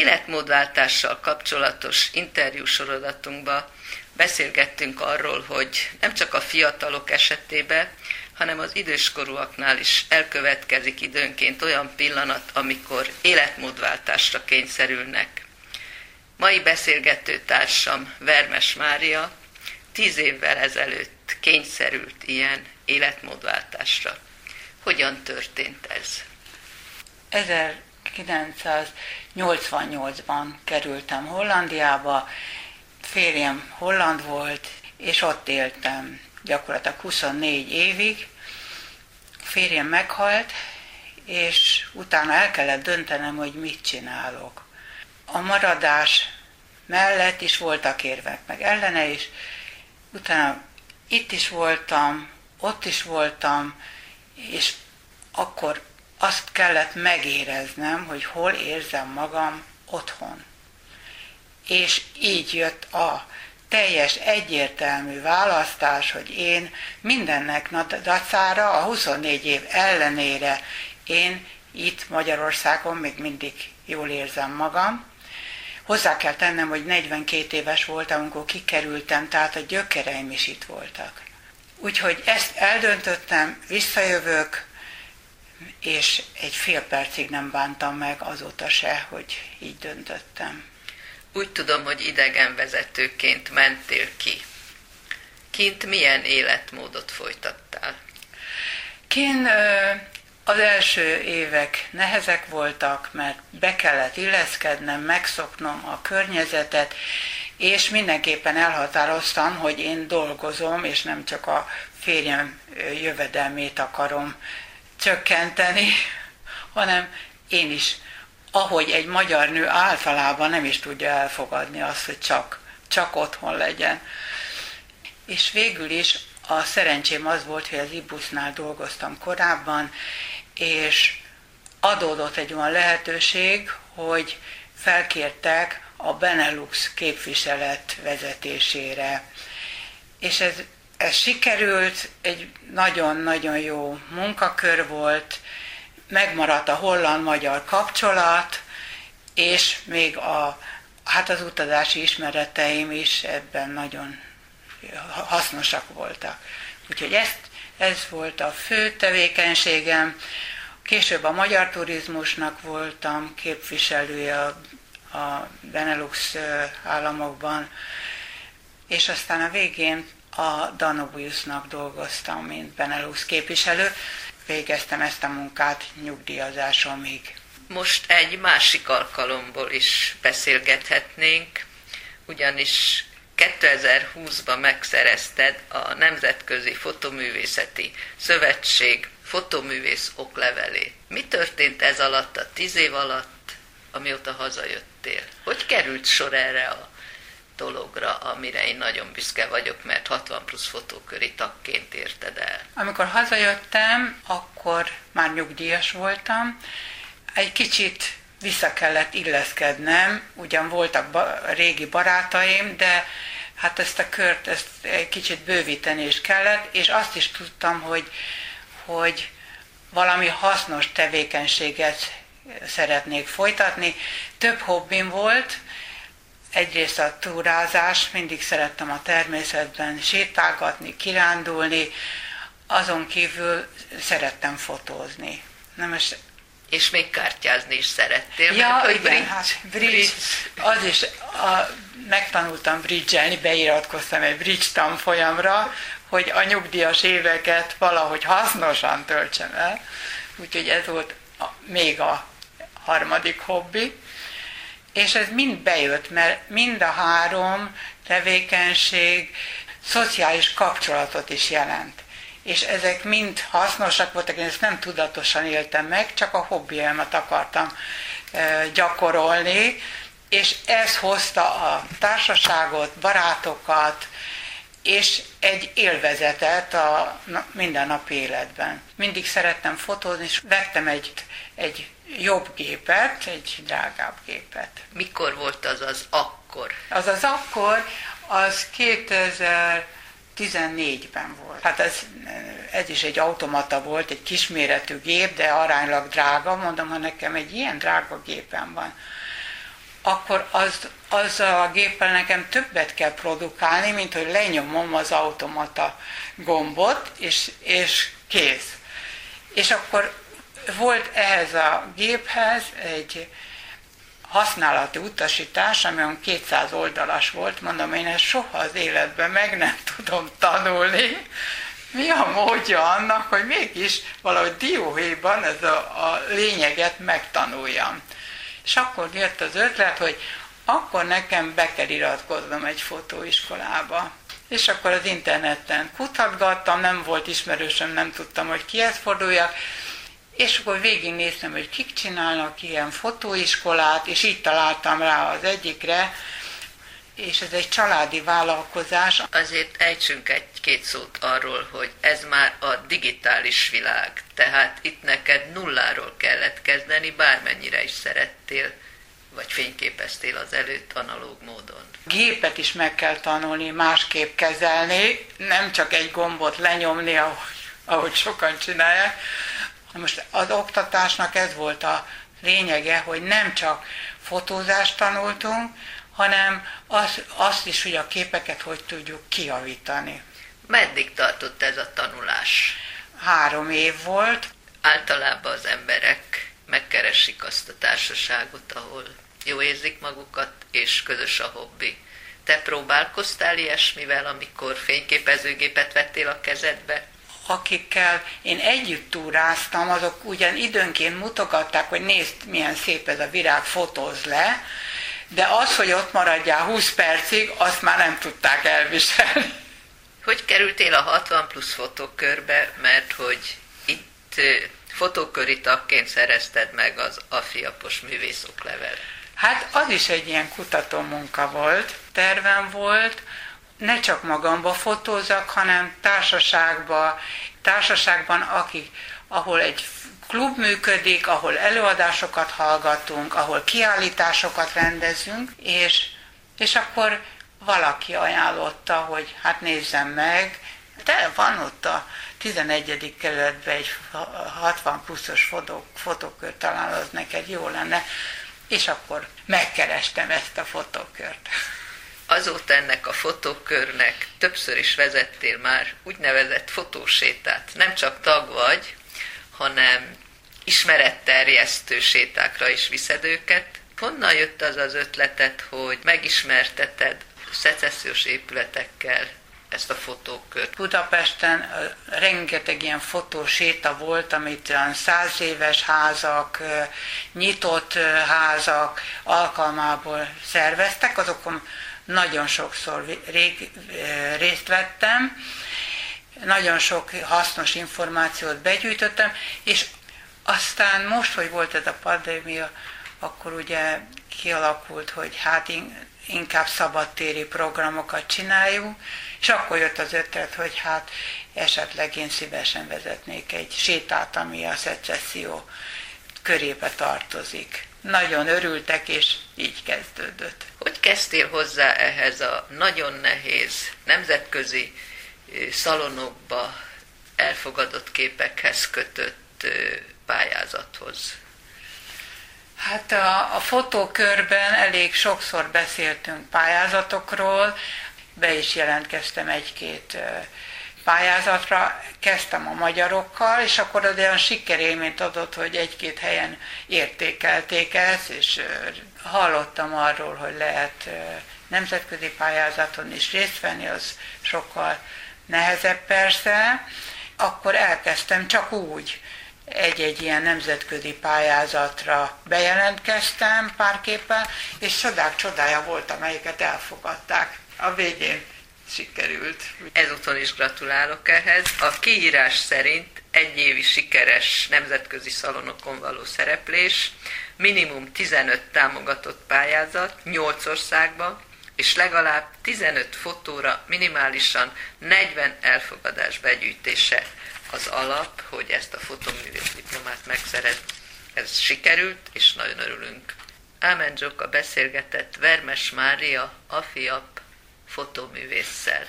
életmódváltással kapcsolatos interjúsorozatunkban beszélgettünk arról, hogy nem csak a fiatalok esetében, hanem az időskorúaknál is elkövetkezik időnként olyan pillanat, amikor életmódváltásra kényszerülnek. Mai beszélgető társam Vermes Mária tíz évvel ezelőtt kényszerült ilyen életmódváltásra. Hogyan történt ez? 1988-ban kerültem Hollandiába, férjem holland volt, és ott éltem gyakorlatilag 24 évig. Férjem meghalt, és utána el kellett döntenem, hogy mit csinálok. A maradás mellett is voltak érvek, meg ellene is. Utána itt is voltam, ott is voltam, és akkor azt kellett megéreznem, hogy hol érzem magam otthon. És így jött a teljes egyértelmű választás, hogy én mindennek dacára, a 24 év ellenére én itt Magyarországon még mindig jól érzem magam. Hozzá kell tennem, hogy 42 éves voltam, amikor kikerültem, tehát a gyökereim is itt voltak. Úgyhogy ezt eldöntöttem, visszajövök, és egy fél percig nem bántam meg azóta se, hogy így döntöttem. Úgy tudom, hogy idegenvezetőként mentél ki. Kint milyen életmódot folytattál? Kint az első évek nehezek voltak, mert be kellett illeszkednem, megszoknom a környezetet, és mindenképpen elhatároztam, hogy én dolgozom, és nem csak a férjem jövedelmét akarom csökkenteni, hanem én is, ahogy egy magyar nő általában nem is tudja elfogadni azt, hogy csak, csak otthon legyen. És végül is a szerencsém az volt, hogy az Ibusznál dolgoztam korábban, és adódott egy olyan lehetőség, hogy felkértek a Benelux képviselet vezetésére. És ez sikerült, egy nagyon-nagyon jó munkakör volt, megmaradt a holland-magyar kapcsolat, és még a, hát az utazási ismereteim is ebben nagyon hasznosak voltak. Úgyhogy ezt, ez volt a fő tevékenységem. Később a magyar turizmusnak voltam képviselője a, a Benelux államokban, és aztán a végén a Danubiusnak dolgoztam, mint Benelux képviselő. Végeztem ezt a munkát nyugdíjazásomig. Most egy másik alkalomból is beszélgethetnénk, ugyanis 2020-ban megszerezted a Nemzetközi Fotoművészeti Szövetség fotoművész oklevelét. Mi történt ez alatt a tíz év alatt, amióta hazajöttél? Hogy került sor erre a dologra, amire én nagyon büszke vagyok, mert 60 plusz fotóköri tagként érted el. Amikor hazajöttem, akkor már nyugdíjas voltam. Egy kicsit vissza kellett illeszkednem, ugyan voltak ba- régi barátaim, de hát ezt a kört ezt egy kicsit bővíteni is kellett, és azt is tudtam, hogy, hogy valami hasznos tevékenységet szeretnék folytatni. Több hobbim volt, egyrészt a túrázás, mindig szerettem a természetben sétálgatni, kirándulni, azon kívül szerettem fotózni. Na most és még kártyázni is szerettél. Ja, mert, igen, bridge, hát bridge, bridge. Az is, a, megtanultam bridge beiratkoztam egy bridge tanfolyamra, hogy a nyugdíjas éveket valahogy hasznosan töltsem el. Úgyhogy ez volt a, még a harmadik hobbi. És ez mind bejött, mert mind a három tevékenység szociális kapcsolatot is jelent. És ezek mind hasznosak voltak, én ezt nem tudatosan éltem meg, csak a hobbiámat akartam gyakorolni, és ez hozta a társaságot, barátokat, és egy élvezetet a mindennapi életben. Mindig szerettem fotózni, és vettem egy, egy jobb gépet, egy drágább gépet. Mikor volt az az akkor? Az az akkor, az 2014-ben volt. Hát ez, ez is egy automata volt, egy kisméretű gép, de aránylag drága. Mondom, ha nekem egy ilyen drága gépem van, akkor az, azzal a géppel nekem többet kell produkálni, mint hogy lenyomom az automata gombot, és, és kész. És akkor volt ehhez a géphez egy használati utasítás, ami olyan 200 oldalas volt, mondom, én ezt soha az életben meg nem tudom tanulni. Mi a módja annak, hogy mégis valahogy dióhéjban ez a, a lényeget megtanuljam. És akkor jött az ötlet, hogy akkor nekem be kell iratkoznom egy fotóiskolába. És akkor az interneten kutatgattam, nem volt ismerősöm, nem tudtam, hogy kihez forduljak, és akkor végignéztem, hogy kik csinálnak ilyen fotóiskolát, és így találtam rá az egyikre, és ez egy családi vállalkozás. Azért ejtsünk egy-két szót arról, hogy ez már a digitális világ, tehát itt neked nulláról kellett kezdeni, bármennyire is szerettél, vagy fényképeztél az előtt analóg módon. Gépet is meg kell tanulni, másképp kezelni, nem csak egy gombot lenyomni, ahogy, ahogy sokan csinálják. Most az oktatásnak ez volt a lényege, hogy nem csak fotózást tanultunk, hanem az, azt is, hogy a képeket hogy tudjuk kiavítani. Meddig tartott ez a tanulás? Három év volt. Általában az emberek megkeresik azt a társaságot, ahol jó érzik magukat, és közös a hobbi. Te próbálkoztál ilyesmivel, amikor fényképezőgépet vettél a kezedbe? Akikkel én együtt túráztam, azok ugyan időnként mutogatták, hogy nézd, milyen szép ez a virág, fotóz le, de az, hogy ott maradjál 20 percig, azt már nem tudták elviselni. Hogy kerültél a 60 plusz fotókörbe, mert hogy itt fotóköri tagként szerezted meg az afiapos művészoklevel? Hát az is egy ilyen kutató munka volt, tervem volt, ne csak magamba fotózak, hanem társaságba, társaságban, akik, ahol egy klub működik, ahol előadásokat hallgatunk, ahol kiállításosokat rendezünk, és, és akkor valaki ajánlotta, hogy hát nézzem meg, de van ott a 11. kerületben egy 60 pluszos fotó, fotókör, talán az neked jó lenne, és akkor megkerestem ezt a fotókört. Azóta ennek a fotókörnek többször is vezettél már úgynevezett fotósétát. Nem csak tag vagy, hanem ismeretterjesztő sétákra is viszed őket. Honnan jött az az ötletet, hogy megismerteted szecessziós épületekkel ezt a fotókört? Budapesten rengeteg ilyen fotóséta volt, amit olyan száz éves házak, nyitott házak alkalmából szerveztek, azokon nagyon sokszor rég, részt vettem, nagyon sok hasznos információt begyűjtöttem, és aztán most, hogy volt ez a pandémia, akkor ugye kialakult, hogy hát inkább szabadtéri programokat csináljuk, és akkor jött az ötlet, hogy hát esetleg én szívesen vezetnék egy sétát, ami a szecesszió körébe tartozik. Nagyon örültek, és így kezdődött. Hogy kezdtél hozzá ehhez a nagyon nehéz nemzetközi szalonokba elfogadott képekhez kötött pályázathoz? Hát a, a fotókörben elég sokszor beszéltünk pályázatokról, be is jelentkeztem egy-két pályázatra, kezdtem a magyarokkal, és akkor az olyan sikerélményt adott, hogy egy-két helyen értékelték ezt, és hallottam arról, hogy lehet nemzetközi pályázaton is részt venni, az sokkal nehezebb persze, akkor elkezdtem csak úgy, egy-egy ilyen nemzetközi pályázatra bejelentkeztem párképpen, és csodák csodája volt, amelyiket elfogadták. A végén sikerült. Ezúton is gratulálok ehhez. A kiírás szerint egyévi sikeres nemzetközi szalonokon való szereplés, minimum 15 támogatott pályázat 8 országban, és legalább 15 fotóra minimálisan 40 elfogadás begyűjtése az alap, hogy ezt a fotoművész diplomát megszerez. Ez sikerült, és nagyon örülünk. Ámen Zsoka beszélgetett Vermes Mária, Afiap fotoművésszel.